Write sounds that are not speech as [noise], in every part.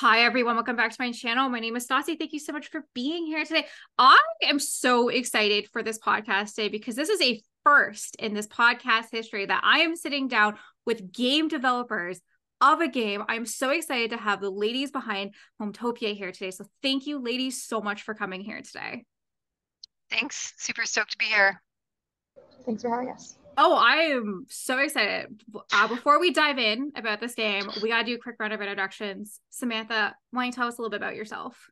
Hi, everyone. Welcome back to my channel. My name is Stassi. Thank you so much for being here today. I am so excited for this podcast today because this is a first in this podcast history that I am sitting down with game developers of a game. I'm so excited to have the ladies behind Hometopia here today. So, thank you, ladies, so much for coming here today. Thanks. Super stoked to be here. Thanks for having us. Oh, I am so excited. Uh, before we dive in about this game, we got to do a quick round of introductions. Samantha, why don't you tell us a little bit about yourself?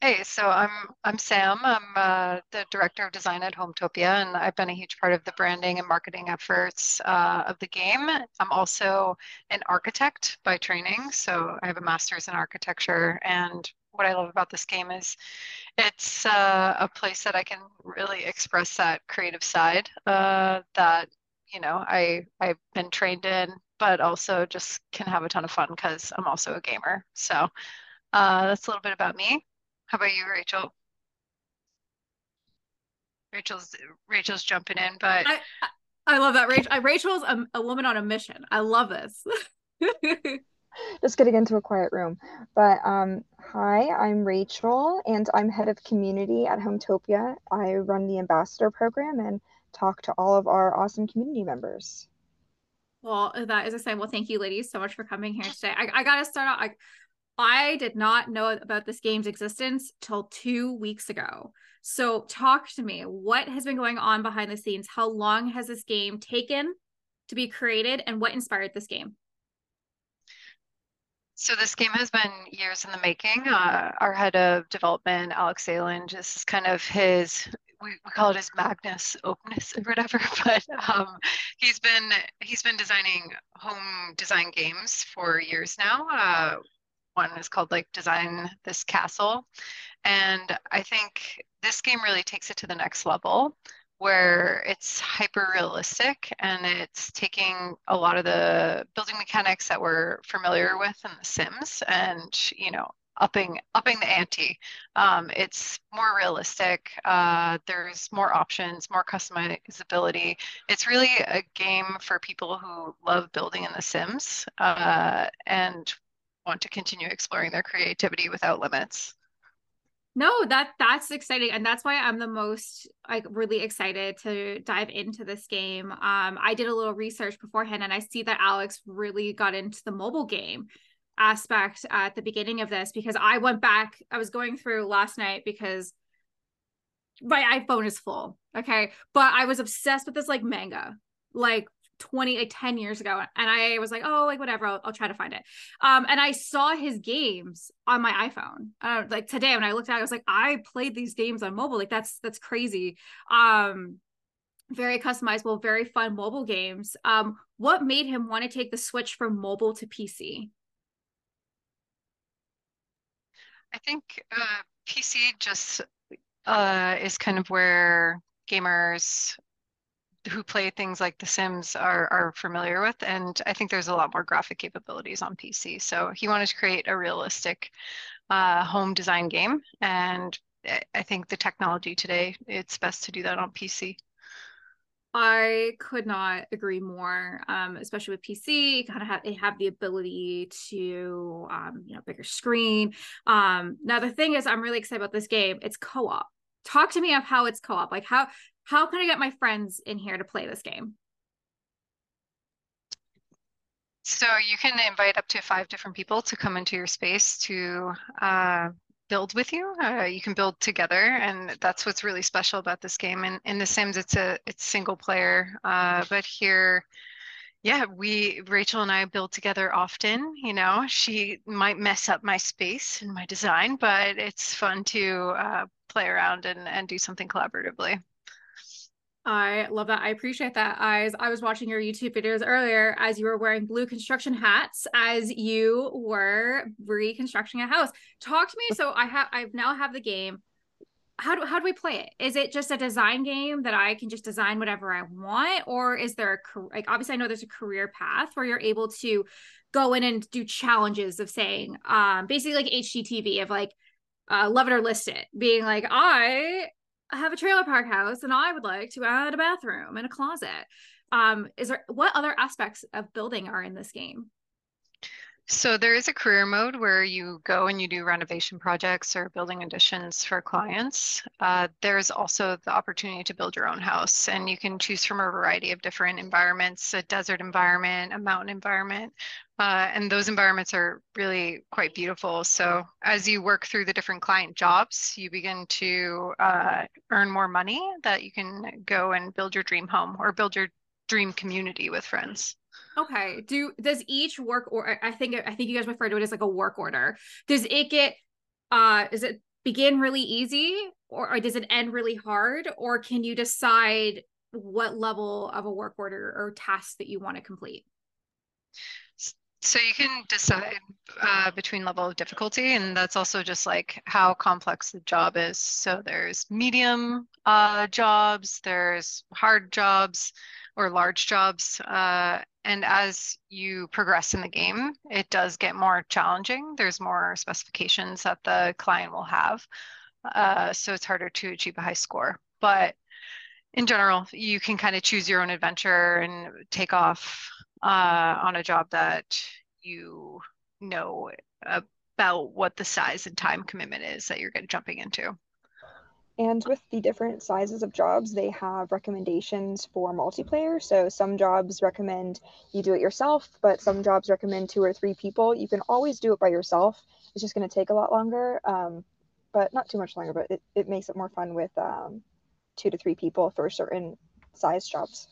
Hey, so I'm I'm Sam. I'm uh, the director of design at Hometopia, and I've been a huge part of the branding and marketing efforts uh, of the game. I'm also an architect by training, so I have a master's in architecture. And what I love about this game is it's uh, a place that I can really express that creative side uh, that you know I I've been trained in, but also just can have a ton of fun because I'm also a gamer. So uh, that's a little bit about me. How about you, Rachel? Rachel's Rachel's jumping in, but I I love that Rachel. Rachel's a, a woman on a mission. I love this. [laughs] [laughs] just getting into a quiet room. But um, hi, I'm Rachel, and I'm head of community at Hometopia. I run the ambassador program and talk to all of our awesome community members. Well, that is exciting. Well, thank you, ladies, so much for coming here today. I, I got to start out. I, I did not know about this game's existence till two weeks ago. So, talk to me. What has been going on behind the scenes? How long has this game taken to be created, and what inspired this game? So this game has been years in the making. Uh, our head of development, Alex Zayland, just kind of his we, we call it his Magnus openness or whatever, [laughs] but um, he's been he's been designing home design games for years now. Uh, one is called like Design This Castle, and I think this game really takes it to the next level where it's hyper realistic and it's taking a lot of the building mechanics that we're familiar with in the sims and you know upping upping the ante. Um, it's more realistic uh, there's more options more customizability. It's really a game for people who love building in the sims uh, and want to continue exploring their creativity without limits no, that that's exciting, and that's why I'm the most like really excited to dive into this game. Um, I did a little research beforehand, and I see that Alex really got into the mobile game aspect at the beginning of this because I went back. I was going through last night because my iPhone is full. Okay, but I was obsessed with this like manga, like 20 like 10 years ago and i was like oh like whatever i'll, I'll try to find it. Um and i saw his games on my iphone. Uh, like today when i looked at it i was like i played these games on mobile. Like that's that's crazy. Um very customizable very fun mobile games. Um what made him want to take the switch from mobile to pc i think uh pc just uh is kind of where gamers who play things like The Sims are are familiar with, and I think there's a lot more graphic capabilities on PC. So he wanted to create a realistic uh, home design game, and I think the technology today it's best to do that on PC. I could not agree more. Um, especially with PC, you kind of have they have the ability to um, you know, bigger screen. Um, now the thing is, I'm really excited about this game. It's co-op. Talk to me of how it's co-op. Like how how can I get my friends in here to play this game? So you can invite up to five different people to come into your space to uh, build with you. Uh, you can build together, and that's what's really special about this game. And in The Sims, it's a it's single player, uh, but here, yeah, we Rachel and I build together often. You know, she might mess up my space and my design, but it's fun to uh, play around and and do something collaboratively. I love that. I appreciate that. As I was watching your YouTube videos earlier, as you were wearing blue construction hats, as you were reconstructing a house. Talk to me. [laughs] So I have, I now have the game. How do how do we play it? Is it just a design game that I can just design whatever I want, or is there a like obviously I know there's a career path where you're able to go in and do challenges of saying, um, basically like HGTV of like uh, love it or list it, being like, I have a trailer park house and I would like to add a bathroom and a closet. Um, is there what other aspects of building are in this game? So there is a career mode where you go and you do renovation projects or building additions for clients. Uh, there's also the opportunity to build your own house, and you can choose from a variety of different environments: a desert environment, a mountain environment, uh, and those environments are really quite beautiful. So as you work through the different client jobs, you begin to uh, earn more money that you can go and build your dream home or build your dream community with friends. Okay. Do does each work or I think I think you guys refer to it as like a work order. Does it get uh does it begin really easy or, or does it end really hard or can you decide what level of a work order or task that you want to complete? So you can decide uh, between level of difficulty, and that's also just like how complex the job is. So there's medium uh, jobs, there's hard jobs, or large jobs. Uh, and as you progress in the game, it does get more challenging. There's more specifications that the client will have. Uh, so it's harder to achieve a high score. But in general, you can kind of choose your own adventure and take off uh, on a job that you know about what the size and time commitment is that you're getting jumping into. And with the different sizes of jobs, they have recommendations for multiplayer. So some jobs recommend you do it yourself, but some jobs recommend two or three people. You can always do it by yourself. It's just going to take a lot longer, um, but not too much longer, but it, it makes it more fun with um, two to three people for certain size jobs.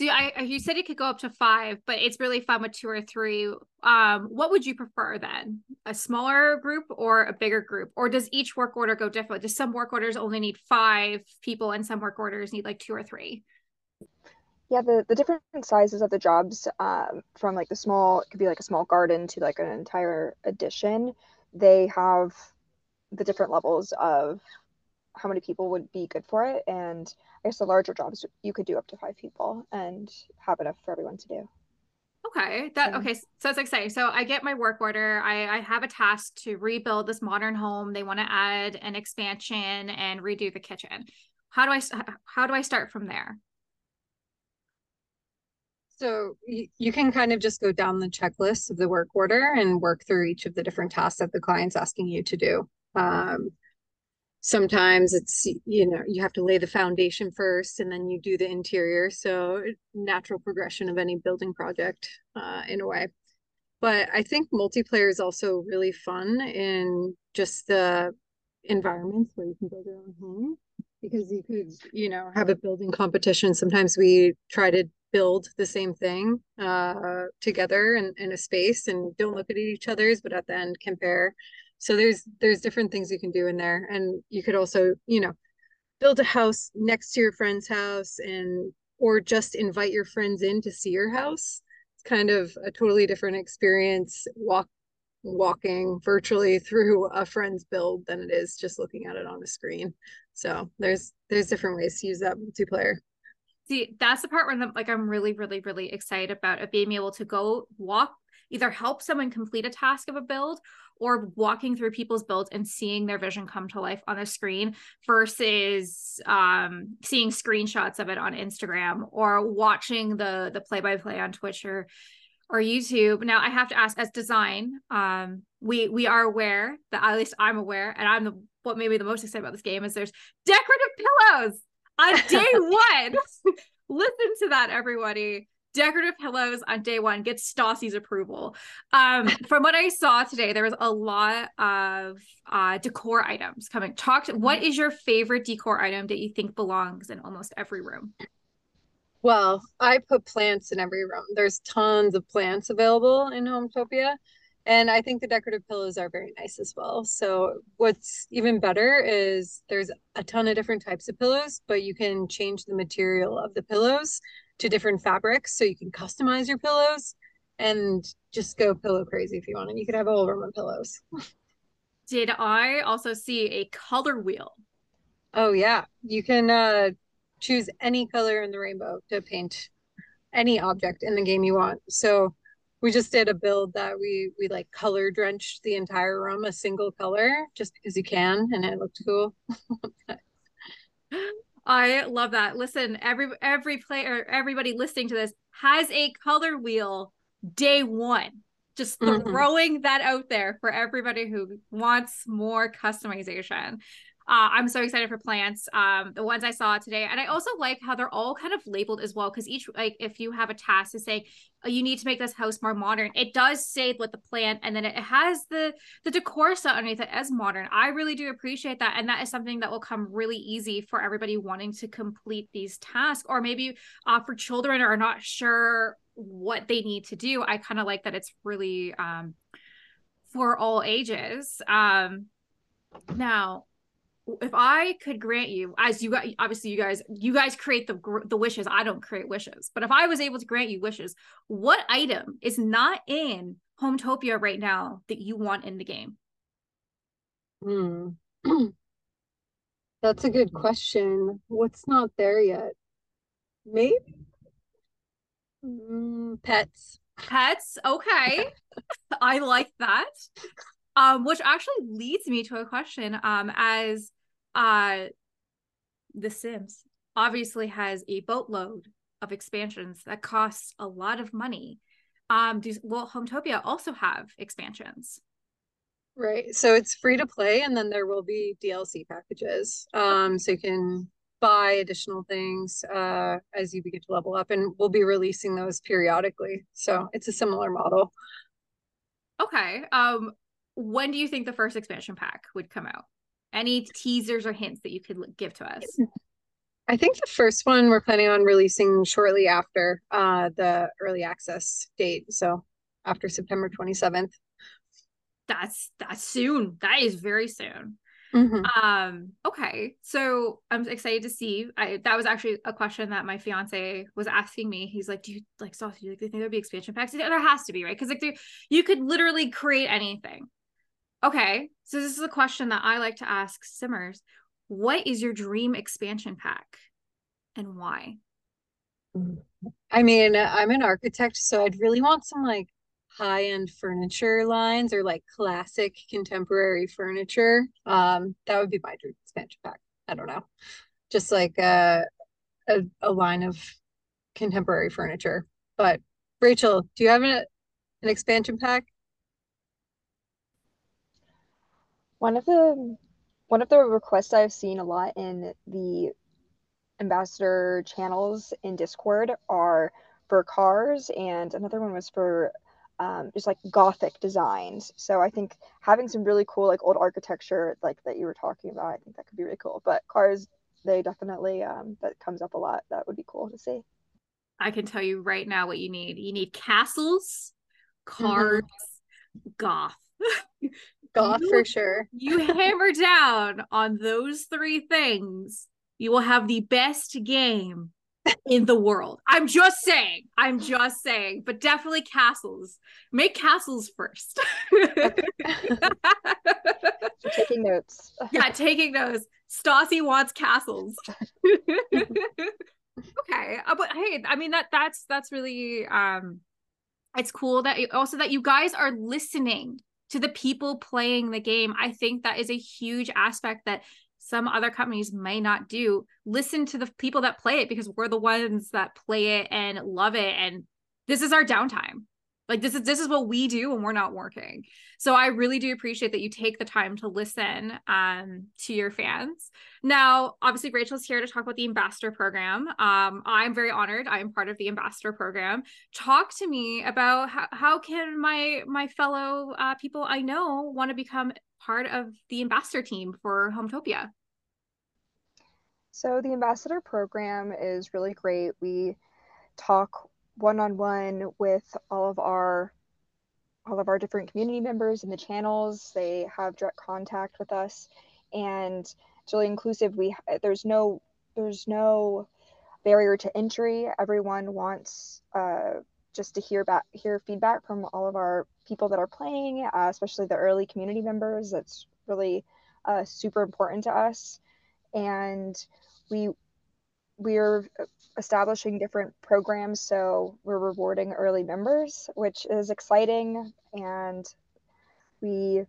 So I you said it could go up to five, but it's really fun with two or three. Um, what would you prefer then? A smaller group or a bigger group? Or does each work order go different? Does some work orders only need five people and some work orders need like two or three? Yeah, the, the different sizes of the jobs, um, from like the small, it could be like a small garden to like an entire addition. They have the different levels of how many people would be good for it. And I guess the larger jobs you could do up to five people and have enough for everyone to do. Okay. That okay. So that's exciting. So I get my work order. I, I have a task to rebuild this modern home. They want to add an expansion and redo the kitchen. How do I how do I start from there? So you, you can kind of just go down the checklist of the work order and work through each of the different tasks that the client's asking you to do. Um, sometimes it's you know you have to lay the foundation first and then you do the interior so natural progression of any building project uh, in a way. But i think multiplayer is also really fun in just the environments where you can build your own home because you could you know have a building competition. Sometimes we try to build the same thing uh, together in, in a space and don't look at each other's but at the end compare so there's there's different things you can do in there. And you could also you know build a house next to your friend's house and or just invite your friends in to see your house. It's kind of a totally different experience walk walking virtually [laughs] through a friend's build than it is just looking at it on a screen. So there's there's different ways to use that multiplayer. See that's the part where I'm, like i'm really really really excited about of being able to go walk either help someone complete a task of a build or walking through people's builds and seeing their vision come to life on a screen versus um, seeing screenshots of it on Instagram or watching the the play by play on Twitch or or YouTube. Now I have to ask, as design, um, we we are aware that at least I'm aware, and I'm the what made me the most excited about this game is there's decorative pillows on day [laughs] one. [laughs] Listen to that, everybody decorative pillows on day one gets Stassi's approval. Um, [laughs] from what I saw today, there was a lot of uh, decor items coming. Talk. To, what mm-hmm. your favorite decor item that you think belongs in almost every room? Well, I put plants in every room. There's tons of plants available in Hometopia. And I think the decorative pillows are very nice as well. So, what's even better is there's a ton of different types of pillows, but you can change the material of the pillows to different fabrics so you can customize your pillows and just go pillow crazy if you want. And you could have a whole room of pillows. [laughs] Did I also see a color wheel? Oh yeah. You can uh choose any color in the rainbow to paint any object in the game you want. So we just did a build that we we like color drenched the entire room a single color just because you can and it looked cool. [laughs] I love that. Listen, every every player, everybody listening to this has a color wheel day one. Just mm-hmm. throwing that out there for everybody who wants more customization. Uh, I'm so excited for plants. Um, the ones I saw today, and I also like how they're all kind of labeled as well. Because each, like, if you have a task to say oh, you need to make this house more modern, it does say what the plant, and then it has the the decor set underneath it as modern. I really do appreciate that, and that is something that will come really easy for everybody wanting to complete these tasks, or maybe uh, for children are not sure what they need to do. I kind of like that it's really um, for all ages. Um, now if I could grant you, as you guys, obviously you guys, you guys create the the wishes. I don't create wishes, but if I was able to grant you wishes, what item is not in Hometopia right now that you want in the game? Hmm. [clears throat] That's a good question. What's not there yet? Maybe mm, pets. Pets. Okay, [laughs] I like that. Um, which actually leads me to a question. Um, as uh the sims obviously has a boatload of expansions that costs a lot of money. Um do will hometopia also have expansions. Right so it's free to play and then there will be dlc packages. Um so you can buy additional things uh as you begin to level up and we'll be releasing those periodically. So it's a similar model. Okay um when do you think the first expansion pack would come out any teasers or hints that you could give to us? I think the first one we're planning on releasing shortly after uh, the early access date. So after September 27th. That's that's soon. That is very soon. Mm-hmm. Um, okay. So I'm excited to see. I that was actually a question that my fiance was asking me. He's like, Do you like sauce? Do you like, think there'd be expansion packs? There has to be, right? Because like there, you could literally create anything. Okay, so this is a question that I like to ask Simmers. What is your dream expansion pack and why? I mean, I'm an architect, so I'd really want some like high end furniture lines or like classic contemporary furniture. Um, that would be my dream expansion pack. I don't know. Just like a, a, a line of contemporary furniture. But Rachel, do you have an, an expansion pack? One of the one of the requests I've seen a lot in the ambassador channels in Discord are for cars, and another one was for um, just like gothic designs. So I think having some really cool like old architecture like that you were talking about, I think that could be really cool. But cars, they definitely um, that comes up a lot. That would be cool to see. I can tell you right now what you need. You need castles, cars, mm-hmm. goth. [laughs] goth you, for sure. you hammer down on those three things, you will have the best game in the world. I'm just saying. I'm just saying. But definitely castles. Make castles first. [laughs] taking notes. yeah, taking notes. Stassi wants castles. [laughs] okay, uh, but hey, I mean that that's that's really um, it's cool that also that you guys are listening to the people playing the game. I think that is a huge aspect that some other companies may not do. Listen to the people that play it because we're the ones that play it and love it. And this is our downtime. Like this is this is what we do when we're not working. So I really do appreciate that you take the time to listen um, to your fans. Now, obviously, Rachel's here to talk about the ambassador program. Um, I'm very honored. I am part of the ambassador program. Talk to me about how, how can my my fellow uh, people I know want to become part of the ambassador team for Hometopia. So the ambassador program is really great. We talk one-on-one with all of our all of our different community members in the channels. They have direct contact with us. And it's really inclusive. We there's no there's no barrier to entry. Everyone wants uh, just to hear back hear feedback from all of our people that are playing uh, especially the early community members. That's really uh, super important to us. And we we're establishing different programs. So we're rewarding early members, which is exciting. And we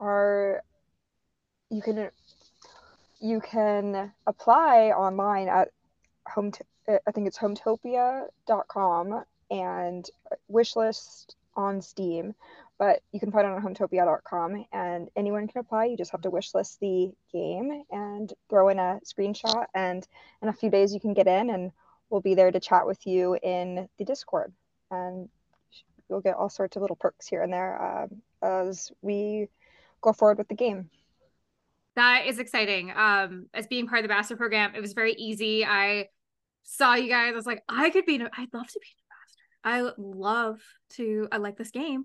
are, you can, you can apply online at home, I think it's hometopia.com and wishlist on Steam, but you can find it on hometopia.com and anyone can apply. You just have to wishlist the game and throw in a screenshot, and in a few days you can get in, and we'll be there to chat with you in the Discord. And you'll get all sorts of little perks here and there uh, as we go forward with the game. That is exciting. Um, as being part of the master program, it was very easy. I saw you guys. I was like, I could be. I'd love to be an ambassador. I love to. I like this game,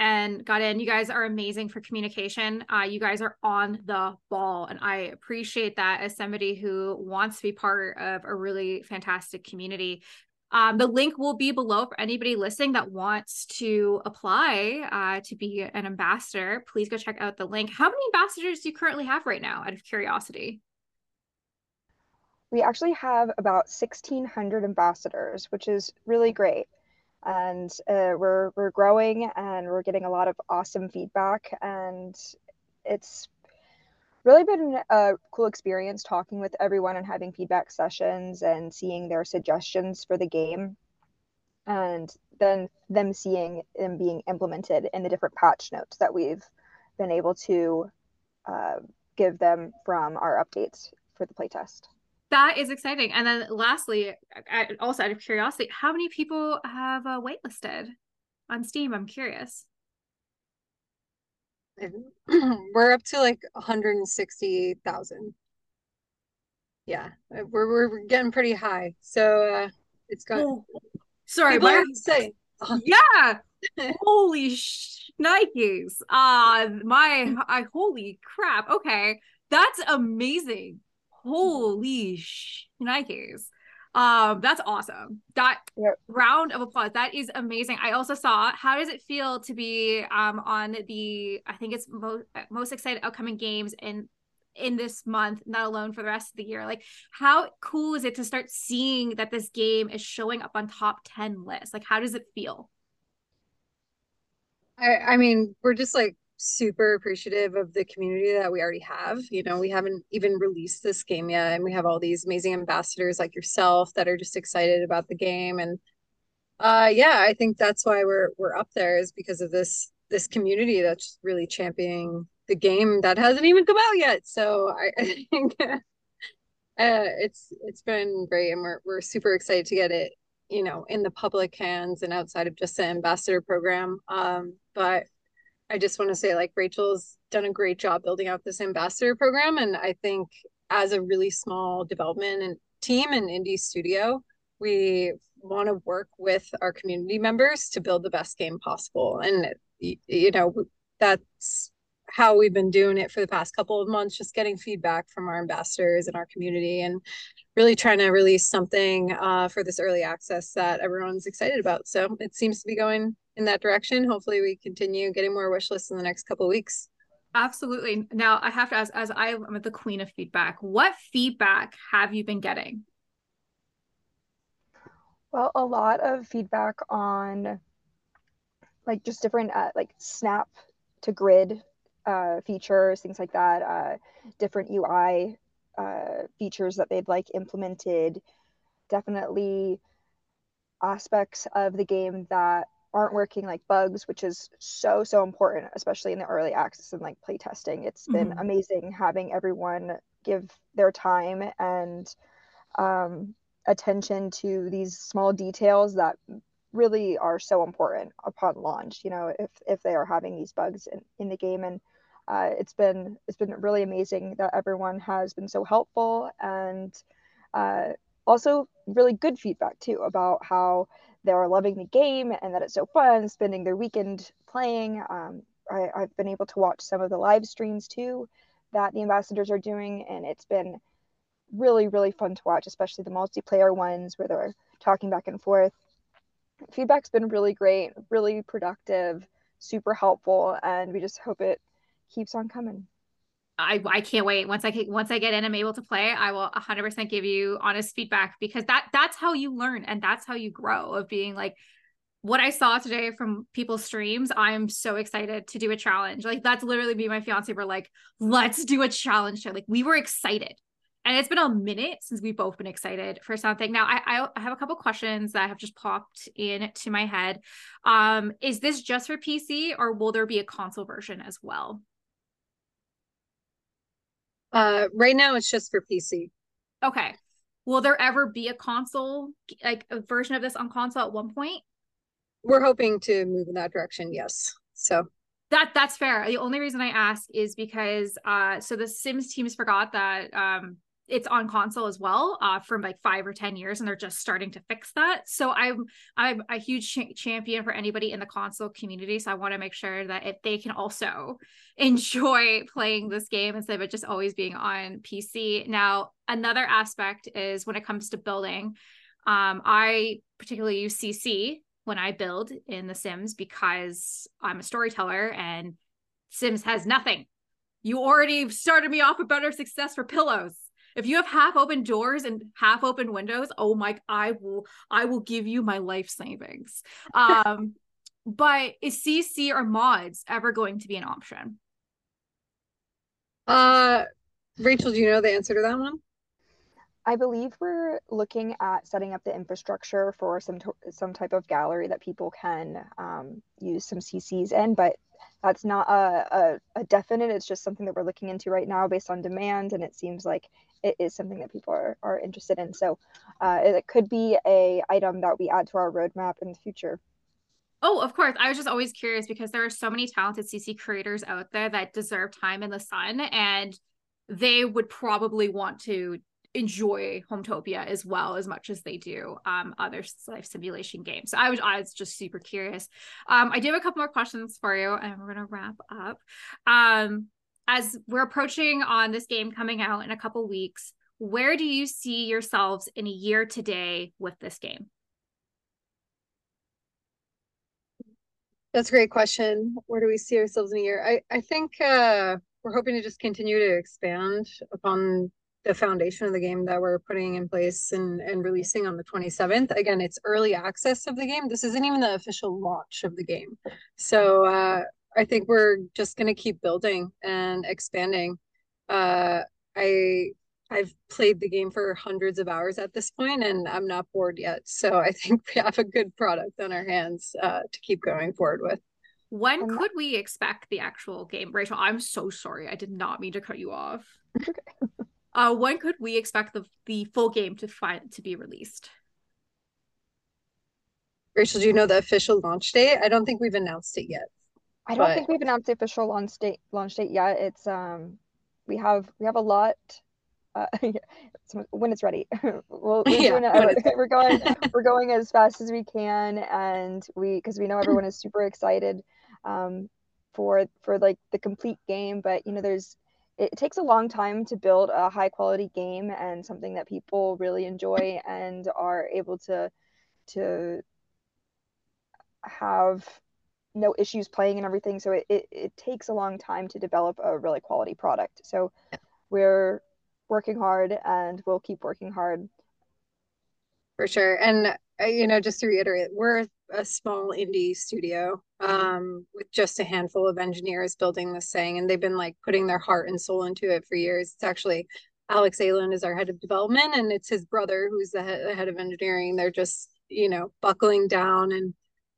and got in. You guys are amazing for communication. Uh, you guys are on the ball, and I appreciate that as somebody who wants to be part of a really fantastic community. Um, the link will be below for anybody listening that wants to apply uh, to be an ambassador. Please go check out the link. How many ambassadors do you currently have right now, out of curiosity? We actually have about 1,600 ambassadors, which is really great. And uh, we're, we're growing and we're getting a lot of awesome feedback. And it's really been a cool experience talking with everyone and having feedback sessions and seeing their suggestions for the game and then them seeing them being implemented in the different patch notes that we've been able to uh, give them from our updates for the playtest. That is exciting. And then lastly, also out of curiosity, how many people have uh, waitlisted on Steam? I'm curious. [clears throat] we're up to like 160,000. Yeah, uh, we're we're getting pretty high. So uh it's got oh, sorry, my say [laughs] yeah. [laughs] holy shnikes. Uh my I holy crap. Okay. That's amazing. Holy shnikes. Um that's awesome. That yep. round of applause that is amazing. I also saw how does it feel to be um on the i think it's most most excited upcoming games in in this month not alone for the rest of the year? Like how cool is it to start seeing that this game is showing up on top 10 lists? Like how does it feel? I i mean we're just like super appreciative of the community that we already have. You know, we haven't even released this game yet, and we have all these amazing ambassadors like yourself that are just excited about the game. And uh, yeah, I think that's why we're we're up there is because of this this community that's really championing the game that hasn't even come out yet. So I, [laughs] I think uh, it's it's been great, and we're we're super excited to get it you know in the public hands and outside of just the ambassador program. Um, but I just want to say like Rachel's done a great job building out this ambassador program. And I think as a really small development and team and indie studio, we want to work with our community members to build the best game possible. And, you know, that's how we've been doing it for the past couple of months, just getting feedback from our ambassadors and our community and really trying to release something uh, for this early access that everyone's excited about. So it seems to be going in that direction. Hopefully, we continue getting more wish lists in the next couple weeks. Absolutely. Now, I have to ask, as I am the queen of feedback, what feedback have you been getting? Well, a lot of feedback on like just different uh, like snap to grid uh, features, things like that, uh, different UI uh, features that they'd like implemented. Definitely aspects of the game that aren't working like bugs which is so so important especially in the early access and like play testing it's mm-hmm. been amazing having everyone give their time and um, attention to these small details that really are so important upon launch you know if if they are having these bugs in, in the game and uh, it's been it's been really amazing that everyone has been so helpful and uh, also really good feedback too about how they're loving the game and that it's so fun spending their weekend playing. Um, I, I've been able to watch some of the live streams too that the ambassadors are doing, and it's been really, really fun to watch, especially the multiplayer ones where they're talking back and forth. Feedback's been really great, really productive, super helpful, and we just hope it keeps on coming. I, I can't wait once I can, once I get in I'm able to play I will 100% give you honest feedback because that that's how you learn and that's how you grow of being like what I saw today from people's streams I'm so excited to do a challenge like that's literally me my fiance were like let's do a challenge show like we were excited and it's been a minute since we've both been excited for something. Now, I I have a couple questions that have just popped into my head. Um, is this just for PC, or will there be a console version as well? Uh, right now it's just for PC. Okay. Will there ever be a console, like a version of this on console at one point? We're hoping to move in that direction. Yes. So that that's fair. The only reason I ask is because uh so the Sims teams forgot that um it's on console as well uh from like 5 or 10 years and they're just starting to fix that. So I'm I'm a huge ch- champion for anybody in the console community so I want to make sure that if they can also [laughs] enjoy playing this game instead of it just always being on PC. Now, another aspect is when it comes to building um I particularly use CC when I build in The Sims because I'm a storyteller and Sims has nothing. You already started me off with better success for pillows. If you have half open doors and half open windows, oh my I will I will give you my life savings. [laughs] Um but is CC or mods ever going to be an option? Uh Rachel, do you know the answer to that one? I believe we're looking at setting up the infrastructure for some some type of gallery that people can um, use some CCs in, but that's not a, a, a, definite. It's just something that we're looking into right now based on demand, and it seems like it is something that people are, are interested in. So uh, it could be a item that we add to our roadmap in the future. Oh, of course. I was just always curious because there are so many talented CC creators out there that deserve time in the sun and they would probably want to enjoy Hometopia as well as much as they do um, other life simulation games. So I was I was just super curious. Um, I do have a couple more questions for you, and we're gonna wrap up. Um, as we're approaching on this game coming out in a couple weeks, where do you see yourselves in a year today with this game? That's a great question. Where do we see ourselves in a year? I I think uh, we're hoping to just continue to expand upon the foundation of the game that we're putting in place and, and releasing on the 27th. Again, it's early access of the game. This isn't even the official launch of the game. So uh, I think we're just going to keep building and expanding. Uh, I I've played the game for hundreds of hours at this point, and I'm not bored yet. So [laughs] I think we have a good product on our hands uh, to keep going forward with. When could we expect the actual game, Rachel? I'm so sorry. I did not mean to cut you off. [laughs] Uh, when could we expect the the full game to find to be released? Rachel, do you know the official launch date? I don't think we've announced it yet. I don't but... think we've announced the official launch date launch date yet. It's um we have we have a lot uh, [laughs] when it's ready. [laughs] we'll, we're, yeah, it, [laughs] we're going we're going as fast as we can and we because we know everyone is super excited um for for like the complete game but you know there's it takes a long time to build a high quality game and something that people really enjoy and are able to to have no issues playing and everything. So it, it, it takes a long time to develop a really quality product. So we're working hard and we'll keep working hard. For sure. And uh, you know just to reiterate we're a small indie studio um, with just a handful of engineers building this thing, and they've been like putting their heart and soul into it for years. It's actually Alex Ayland is our head of development, and it's his brother who's the head of engineering. They're just you know buckling down and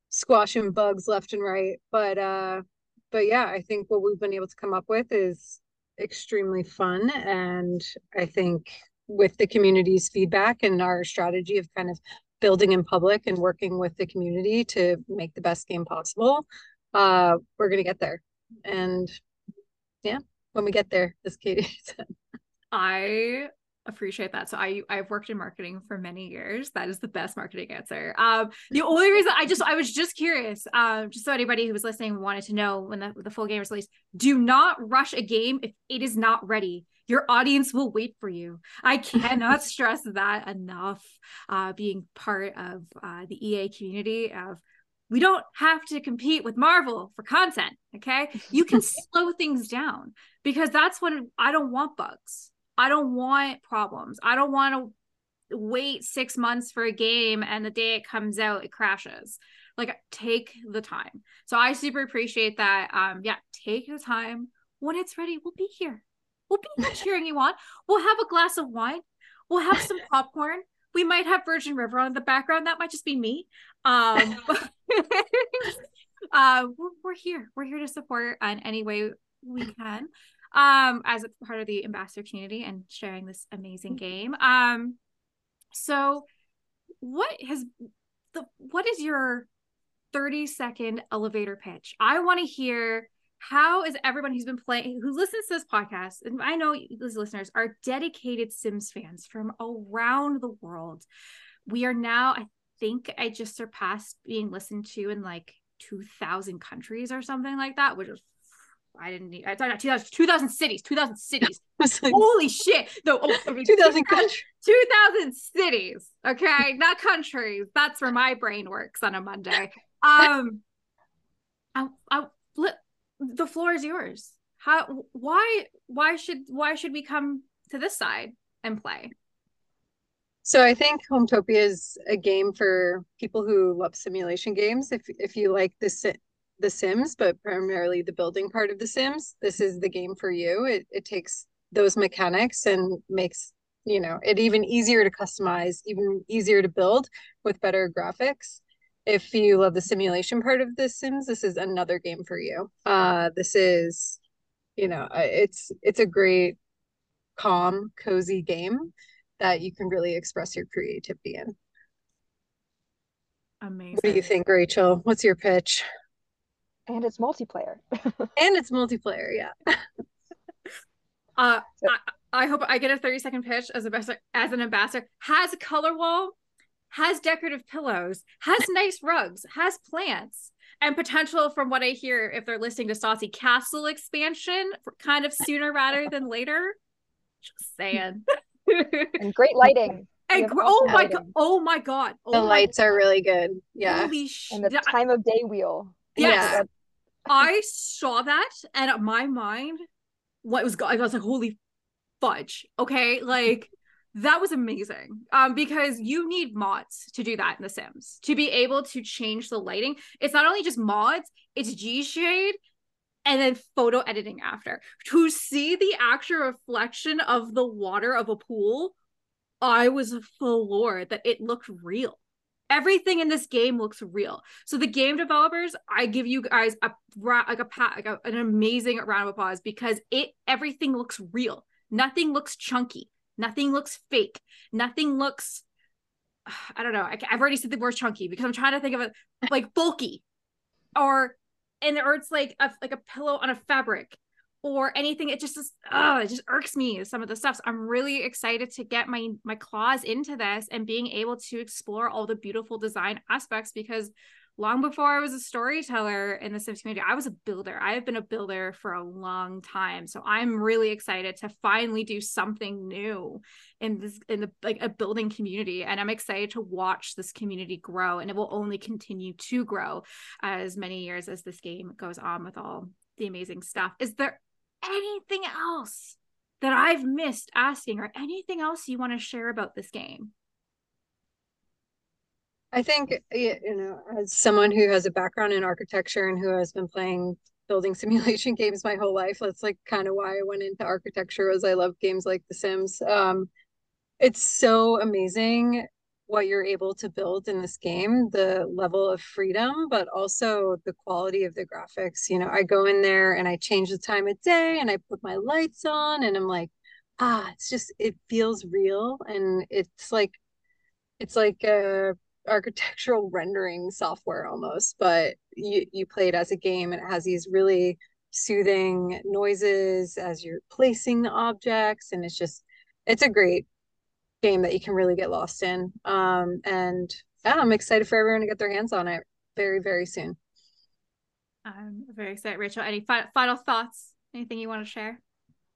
squashing bugs left and right. But uh, but yeah, I think what we've been able to come up with is extremely fun, and I think with the community's feedback and our strategy of kind of building in public and working with the community to make the best game possible, uh, we're going to get there. And yeah, when we get there, as Katie [laughs] said. I appreciate that. So I I've worked in marketing for many years. That is the best marketing answer. Um, the only reason I just I was just curious, um, just so anybody who was listening wanted to know when the, the full game is released, do not rush a game if it is not ready your audience will wait for you. I cannot [laughs] stress that enough. Uh, being part of uh, the EA community of we don't have to compete with Marvel for content. Okay. You can [laughs] slow things down because that's when I don't want bugs. I don't want problems. I don't want to wait six months for a game and the day it comes out, it crashes. Like, take the time. So I super appreciate that. Um, yeah, take the time. When it's ready, we'll be here We'll be cheering you on. We'll have a glass of wine. We'll have some [laughs] popcorn. We might have Virgin River on the background. That might just be me. Um, [laughs] [laughs] uh, we're, we're here. We're here to support in any way we can um, as a part of the ambassador community and sharing this amazing game. Um, so what has the what is your 30 second elevator pitch? I want to hear how is everyone who's been playing who listens to this podcast and i know these listeners are dedicated sims fans from around the world we are now i think i just surpassed being listened to in like 2000 countries or something like that which is I didn't need. I thought 2000, 2000 cities, 2000 cities. [laughs] Holy shit! No, oh, 2000 countries. 2000 cities. Okay, [laughs] not countries. That's where my brain works on a Monday. [laughs] Um, I, I, the floor is yours. How? Why? Why should? Why should we come to this side and play? So I think Hometopia is a game for people who love simulation games. If if you like this the Sims, but primarily the building part of the Sims, this is the game for you. It it takes those mechanics and makes you know it even easier to customize, even easier to build with better graphics. If you love the simulation part of the Sims, this is another game for you. Uh, this is, you know, it's it's a great, calm, cozy game that you can really express your creativity in. Amazing. What do you think, Rachel? What's your pitch? and it's multiplayer [laughs] and it's multiplayer yeah uh so, I, I, hope i get a 30 second pitch as a best as an ambassador has a color wall has decorative pillows has nice rugs has plants and potential from what i hear if they're listening to Stassi castle expansion kind of sooner rather than later just saying [laughs] and great lighting and oh my god oh my god oh the my lights god. are really good yeah Holy sh- and the time of day wheel Yes. Yeah. I saw that and my mind what was I was like, holy fudge. Okay. Like that was amazing. Um, because you need mods to do that in The Sims to be able to change the lighting. It's not only just mods, it's GShade and then photo editing after to see the actual reflection of the water of a pool. I was floored that it looked real everything in this game looks real. So the game developers, I give you guys a like a pat like a, an amazing round of applause because it everything looks real. Nothing looks chunky. Nothing looks fake. Nothing looks [sighs] I don't know. I, have already said the word chunky because I'm trying to think of it [laughs] like bulky, or and or it's like a like a pillow on a fabric, or anything it just oh it just irks me some of the stuff so i'm really excited to get my my claws into this and being able to explore all the beautiful design aspects because long before i was a storyteller in the sims community i was a builder. I have been a builder for a long time. So i'm really excited to finally do something new in this in the like a building community. And i'm excited to watch this community grow and it will only continue to grow as many years as this game goes on with all the amazing stuff. Is there anything else that I've missed asking or anything else you want to share about this game? I think, you know, as someone who has a background in architecture and who has been playing building [laughs] simulation games my whole life, that's like kind of why I went into architecture was I love games like The Sims. Um, it's so amazing what you're able to build in this game, the level of freedom, but also the quality of the graphics. You know, I go in there and I change the time of day and I put my lights on and I'm like, ah, it's just it feels real and it's like it's like a architectural rendering software almost, but you you play it as a game and it has these really soothing noises as you're placing the objects and it's just it's a great game that you can really get lost in. Um, and yeah, I'm excited for everyone to get their hands on it very, very soon. I'm very excited. Rachel, any fi- final thoughts? Anything you want to share?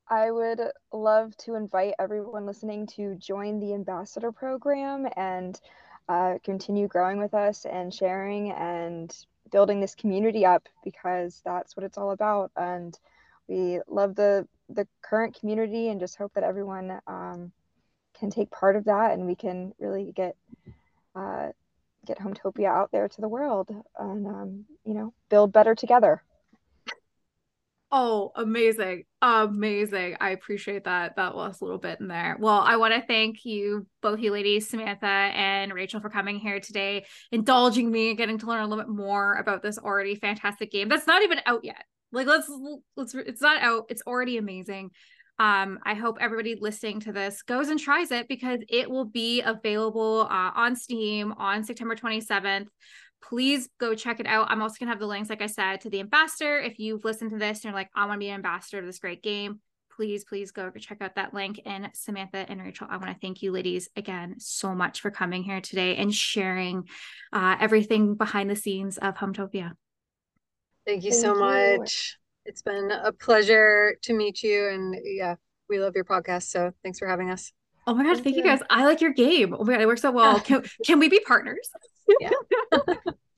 I would love to invite everyone listening to join the ambassador program and uh, continue growing with us and sharing and building this community up because that's what it's all about. And we love the the current community and just hope that everyone um, can take part of that and we can really get uh, get Hometopia out there to the world and um, you know build better together. Oh, amazing. Amazing. I appreciate that. That was a little bit in there. Well, I want to thank you, both you ladies, Samantha and Rachel, for coming here today, indulging me and getting to learn a little bit more about this already fantastic game that's not even out yet. Like, let's, let's, it's not out. It's already amazing. Um, I hope everybody listening to this goes and tries it because it will be available uh, on Steam on September 27th please go check it out. I'm also going to have the links, like I said, to the ambassador. If you've listened to this and you're like, I want to be an ambassador to this great game, please, please go check out that link. And Samantha and Rachel, I want to thank you, ladies, again so much for coming here today and sharing uh, everything behind the scenes of Hometopia. Thank you thank so you. much. It's been a pleasure to meet you. And yeah, we love your podcast. So thanks for having us. Oh my God, thank, thank you. you. guys. I like your game. Oh my God, it works so well. [laughs] Can, can we be partners? Yeah.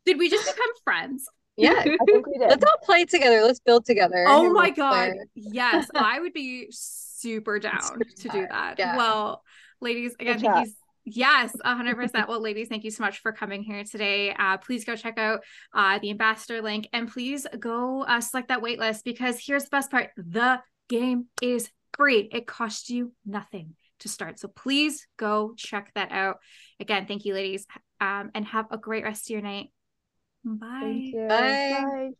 Did we just become friends? Yeah, I think we [laughs] did. Let's all play together. Let's build together. Oh my god. Yes, [laughs] I would be super down super to do that. Yeah. Well, ladies, again, thank you. Yes, 100%. well, ladies, thank you so much for coming here today. Uh, please go check out uh, the ambassador link and please go uh, select that waitlist because here's the best part the game is free, it costs you nothing to start. So please go check that out. Again, thank you, ladies, um, and have a great rest of your night. Bye. Bye. Bye.